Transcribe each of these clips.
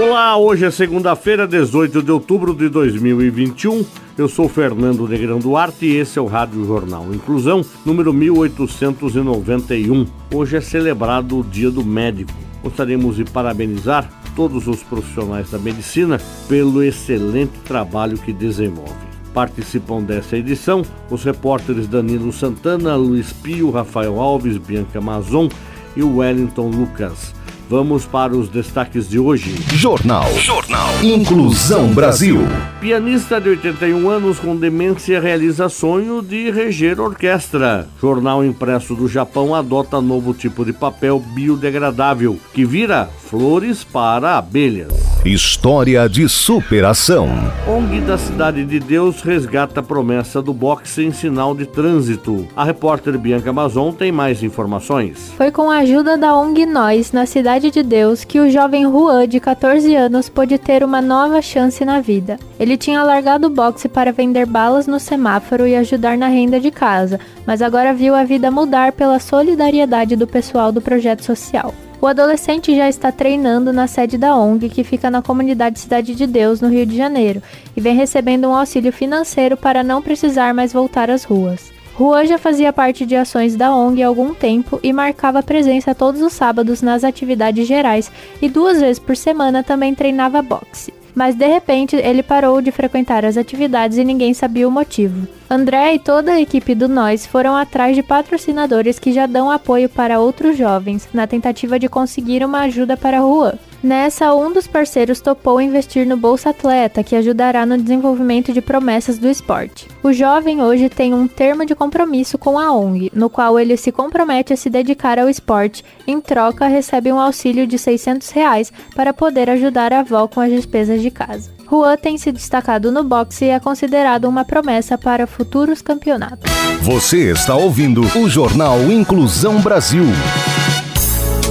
Olá, hoje é segunda-feira, 18 de outubro de 2021. Eu sou Fernando Negrão Duarte e esse é o Rádio Jornal Inclusão, número 1891. Hoje é celebrado o Dia do Médico. Gostaríamos de parabenizar todos os profissionais da medicina pelo excelente trabalho que desenvolvem. Participam dessa edição os repórteres Danilo Santana, Luiz Pio, Rafael Alves, Bianca Mazon e Wellington Lucas. Vamos para os destaques de hoje. Jornal. Jornal. Inclusão Brasil. Pianista de 81 anos com demência realiza sonho de reger orquestra. Jornal impresso do Japão adota novo tipo de papel biodegradável que vira flores para abelhas. História de superação. ONG da Cidade de Deus resgata a promessa do boxe em sinal de trânsito. A repórter Bianca Mazon tem mais informações. Foi com a ajuda da ONG Nós, na Cidade de Deus, que o jovem Juan, de 14 anos, pôde ter uma nova chance na vida. Ele tinha largado o boxe para vender balas no semáforo e ajudar na renda de casa, mas agora viu a vida mudar pela solidariedade do pessoal do projeto social. O adolescente já está treinando na sede da ONG, que fica na comunidade Cidade de Deus, no Rio de Janeiro, e vem recebendo um auxílio financeiro para não precisar mais voltar às ruas. Juan já fazia parte de ações da ONG há algum tempo e marcava presença todos os sábados nas atividades gerais e duas vezes por semana também treinava boxe mas de repente ele parou de frequentar as atividades e ninguém sabia o motivo. André e toda a equipe do Nós foram atrás de patrocinadores que já dão apoio para outros jovens, na tentativa de conseguir uma ajuda para Juan. Nessa, um dos parceiros topou investir no Bolsa Atleta, que ajudará no desenvolvimento de promessas do esporte. O jovem hoje tem um termo de compromisso com a ONG, no qual ele se compromete a se dedicar ao esporte. Em troca, recebe um auxílio de 600 reais para poder ajudar a avó com as despesas de casa. Juan tem se destacado no boxe e é considerado uma promessa para futuros campeonatos. Você está ouvindo o Jornal Inclusão Brasil.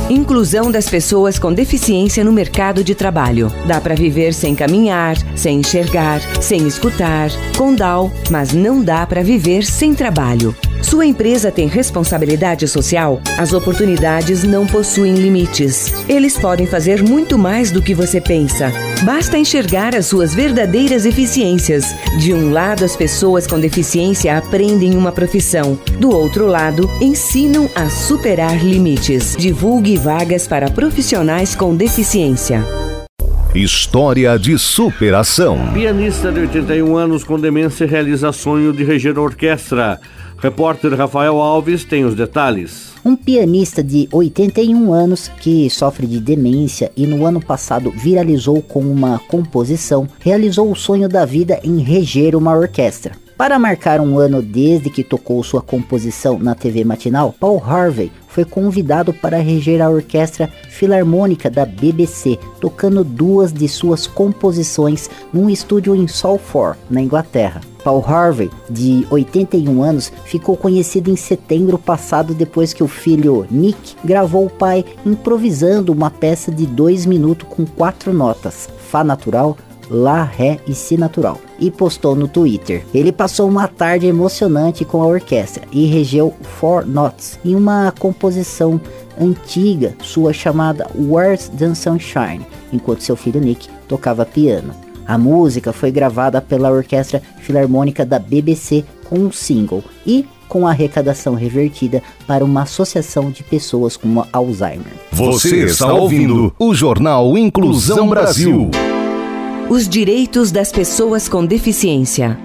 Inclusão das pessoas com deficiência no mercado de trabalho. Dá para viver sem caminhar, sem enxergar, sem escutar, com DAO, mas não dá para viver sem trabalho. Sua empresa tem responsabilidade social? As oportunidades não possuem limites. Eles podem fazer muito mais do que você pensa. Basta enxergar as suas verdadeiras eficiências. De um lado, as pessoas com deficiência aprendem uma profissão. Do outro lado, ensinam a superar limites. Divulgue vagas para profissionais com deficiência. História de superação. Pianista de 81 anos com demência realiza sonho de reger orquestra. Repórter Rafael Alves tem os detalhes. Um pianista de 81 anos que sofre de demência e no ano passado viralizou com uma composição, realizou o sonho da vida em reger uma orquestra. Para marcar um ano desde que tocou sua composição na TV matinal, Paul Harvey foi convidado para reger a orquestra filarmônica da BBC, tocando duas de suas composições num estúdio em Salford, na Inglaterra. Paul Harvey, de 81 anos, ficou conhecido em setembro passado depois que o filho Nick gravou o pai improvisando uma peça de dois minutos com quatro notas: Fá natural, Lá, Ré e Si natural e postou no Twitter. Ele passou uma tarde emocionante com a orquestra e regeu Four Notes em uma composição antiga sua chamada Where's the Sunshine, enquanto seu filho Nick tocava piano. A música foi gravada pela Orquestra Filarmônica da BBC com um single e com a arrecadação revertida para uma associação de pessoas com Alzheimer. Você está ouvindo o Jornal Inclusão Brasil. Os direitos das pessoas com deficiência.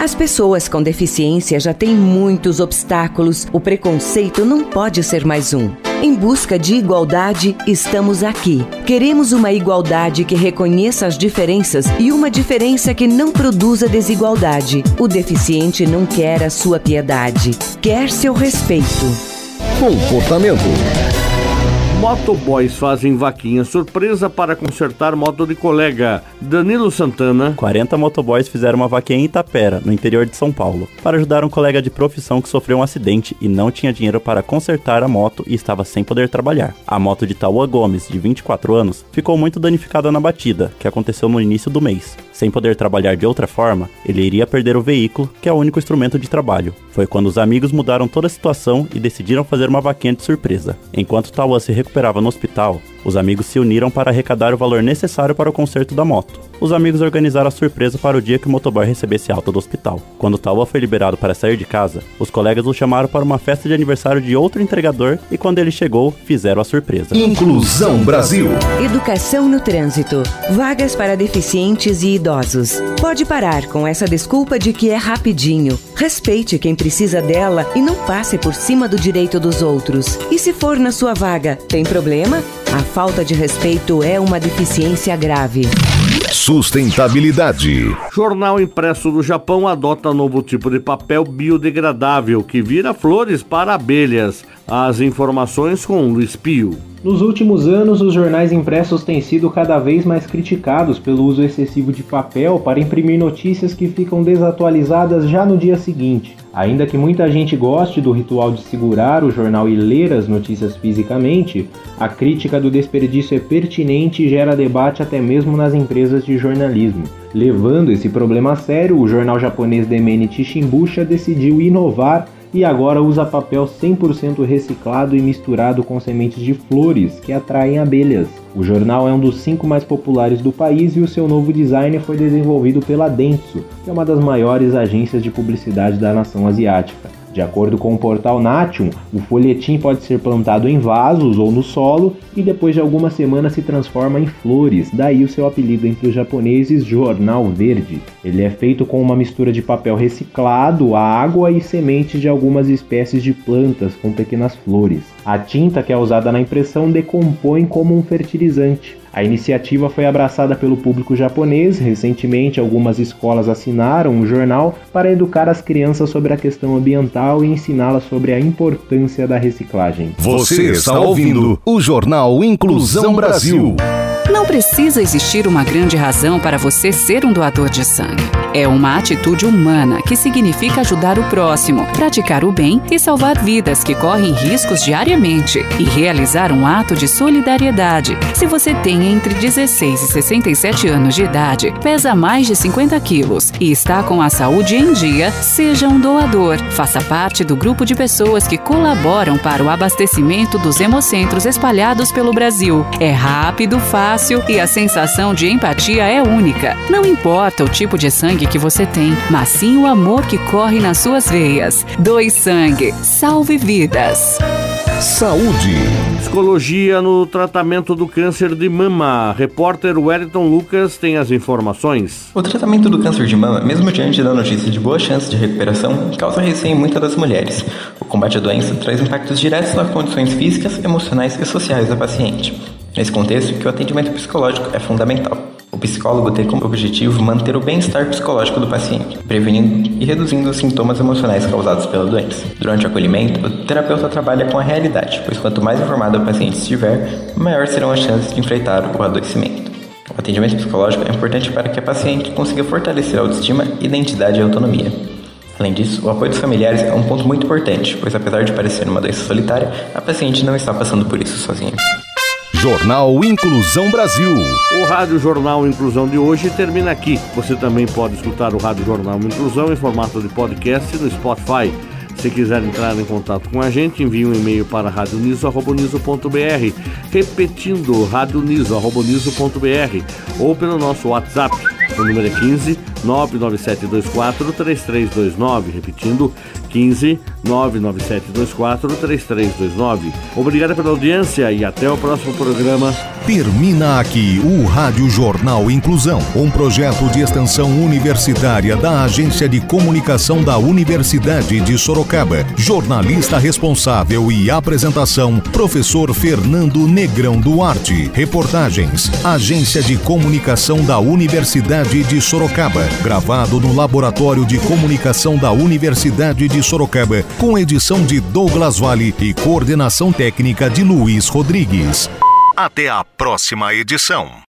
As pessoas com deficiência já têm muitos obstáculos, o preconceito não pode ser mais um. Em busca de igualdade, estamos aqui. Queremos uma igualdade que reconheça as diferenças e uma diferença que não produza desigualdade. O deficiente não quer a sua piedade, quer seu respeito. Comportamento. Motoboys fazem vaquinha surpresa para consertar moto de colega. Danilo Santana. 40 motoboys fizeram uma vaquinha em Itapera, no interior de São Paulo, para ajudar um colega de profissão que sofreu um acidente e não tinha dinheiro para consertar a moto e estava sem poder trabalhar. A moto de Taua Gomes, de 24 anos, ficou muito danificada na batida, que aconteceu no início do mês. Sem poder trabalhar de outra forma, ele iria perder o veículo, que é o único instrumento de trabalho. Foi quando os amigos mudaram toda a situação e decidiram fazer uma vaquinha de surpresa. Enquanto Taua se recuperava no hospital, os amigos se uniram para arrecadar o valor necessário para o conserto da moto. Os amigos organizaram a surpresa para o dia que o motoboy recebesse alta do hospital. Quando Taua foi liberado para sair de casa, os colegas o chamaram para uma festa de aniversário de outro entregador e quando ele chegou, fizeram a surpresa. Inclusão Brasil. Educação no trânsito. Vagas para deficientes e idosos. Pode parar com essa desculpa de que é rapidinho. Respeite quem precisa dela e não passe por cima do direito dos outros. E se for na sua vaga, tem problema? A falta de respeito é uma deficiência grave. Sustentabilidade. Jornal impresso do Japão adota novo tipo de papel biodegradável que vira flores para abelhas. As informações com Luiz Pio. Nos últimos anos, os jornais impressos têm sido cada vez mais criticados pelo uso excessivo de papel para imprimir notícias que ficam desatualizadas já no dia seguinte. Ainda que muita gente goste do ritual de segurar o jornal e ler as notícias fisicamente, a crítica do desperdício é pertinente e gera debate até mesmo nas empresas de jornalismo. Levando esse problema a sério, o jornal japonês Demenichi Shimbusha decidiu inovar e agora usa papel 100% reciclado e misturado com sementes de flores que atraem abelhas. O jornal é um dos cinco mais populares do país e o seu novo design foi desenvolvido pela Dentsu, que é uma das maiores agências de publicidade da nação asiática. De acordo com o portal Natium, o folhetim pode ser plantado em vasos ou no solo e depois de algumas semanas se transforma em flores, daí o seu apelido entre os japoneses Jornal Verde. Ele é feito com uma mistura de papel reciclado, água e sementes de algumas espécies de plantas com pequenas flores. A tinta que é usada na impressão decompõe como um fertilizante. A iniciativa foi abraçada pelo público japonês. Recentemente, algumas escolas assinaram um jornal para educar as crianças sobre a questão ambiental e ensiná-las sobre a importância da reciclagem. Você está ouvindo o Jornal Inclusão Brasil. Não precisa existir uma grande razão para você ser um doador de sangue. É uma atitude humana que significa ajudar o próximo, praticar o bem e salvar vidas que correm riscos diariamente e realizar um ato de solidariedade. Se você tem entre 16 e 67 anos de idade, pesa mais de 50 quilos e está com a saúde em dia, seja um doador. Faça parte do grupo de pessoas que colaboram para o abastecimento dos hemocentros espalhados pelo Brasil. É rápido, fácil e a sensação de empatia é única. Não importa o tipo de sangue que você tem, mas sim o amor que corre nas suas veias. Doe sangue, salve vidas. Saúde. Psicologia no tratamento do câncer de mama. Repórter Wellington Lucas tem as informações. O tratamento do câncer de mama, mesmo diante da notícia de boa chance de recuperação, causa receio em muitas das mulheres. O combate à doença traz impactos diretos nas condições físicas, emocionais e sociais da paciente. Nesse contexto, que o atendimento psicológico é fundamental. O psicólogo tem como objetivo manter o bem-estar psicológico do paciente, prevenindo e reduzindo os sintomas emocionais causados pela doença. Durante o acolhimento, o terapeuta trabalha com a realidade, pois quanto mais informado o paciente estiver, maior serão as chances de enfrentar o adoecimento. O atendimento psicológico é importante para que a paciente consiga fortalecer a autoestima, identidade e autonomia. Além disso, o apoio dos familiares é um ponto muito importante, pois apesar de parecer uma doença solitária, a paciente não está passando por isso sozinha. Jornal Inclusão Brasil. O Rádio Jornal Inclusão de hoje termina aqui. Você também pode escutar o Rádio Jornal Inclusão em formato de podcast no Spotify. Se quiser entrar em contato com a gente, envie um e-mail para radioniso.br, repetindo radioniso.br ou pelo nosso WhatsApp. O número é 15 99724 3329, repetindo 15 99724 3329. Obrigado pela audiência e até o próximo programa. Termina aqui o Rádio Jornal Inclusão, um projeto de extensão universitária da Agência de Comunicação da Universidade de Sorocaba. Jornalista responsável e apresentação, professor Fernando Negrão Duarte. Reportagens, Agência de Comunicação da Universidade de Sorocaba. Gravado no Laboratório de Comunicação da Universidade de Sorocaba, com edição de Douglas Vale e coordenação técnica de Luiz Rodrigues. Até a próxima edição.